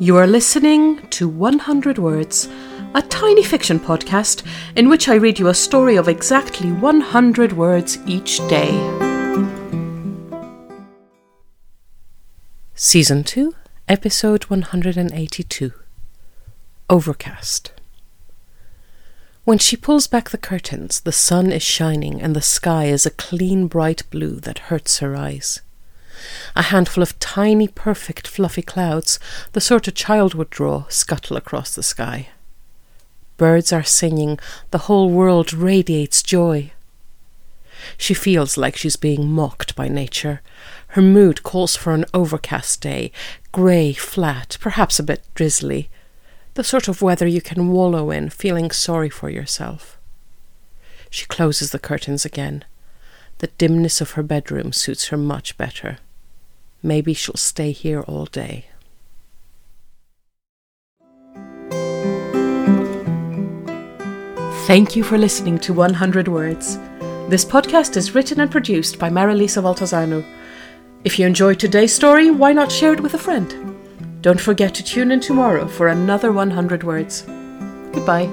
You are listening to 100 Words, a tiny fiction podcast in which I read you a story of exactly 100 words each day. Season 2, Episode 182 Overcast. When she pulls back the curtains, the sun is shining and the sky is a clean, bright blue that hurts her eyes. A handful of tiny, perfect, fluffy clouds, the sort a child would draw, scuttle across the sky. Birds are singing, the whole world radiates joy. She feels like she's being mocked by nature. Her mood calls for an overcast day, grey, flat, perhaps a bit drizzly, the sort of weather you can wallow in, feeling sorry for yourself. She closes the curtains again. The dimness of her bedroom suits her much better. Maybe she'll stay here all day. Thank you for listening to 100 Words. This podcast is written and produced by Marilisa Valtazano. If you enjoyed today's story, why not share it with a friend? Don't forget to tune in tomorrow for another 100 Words. Goodbye.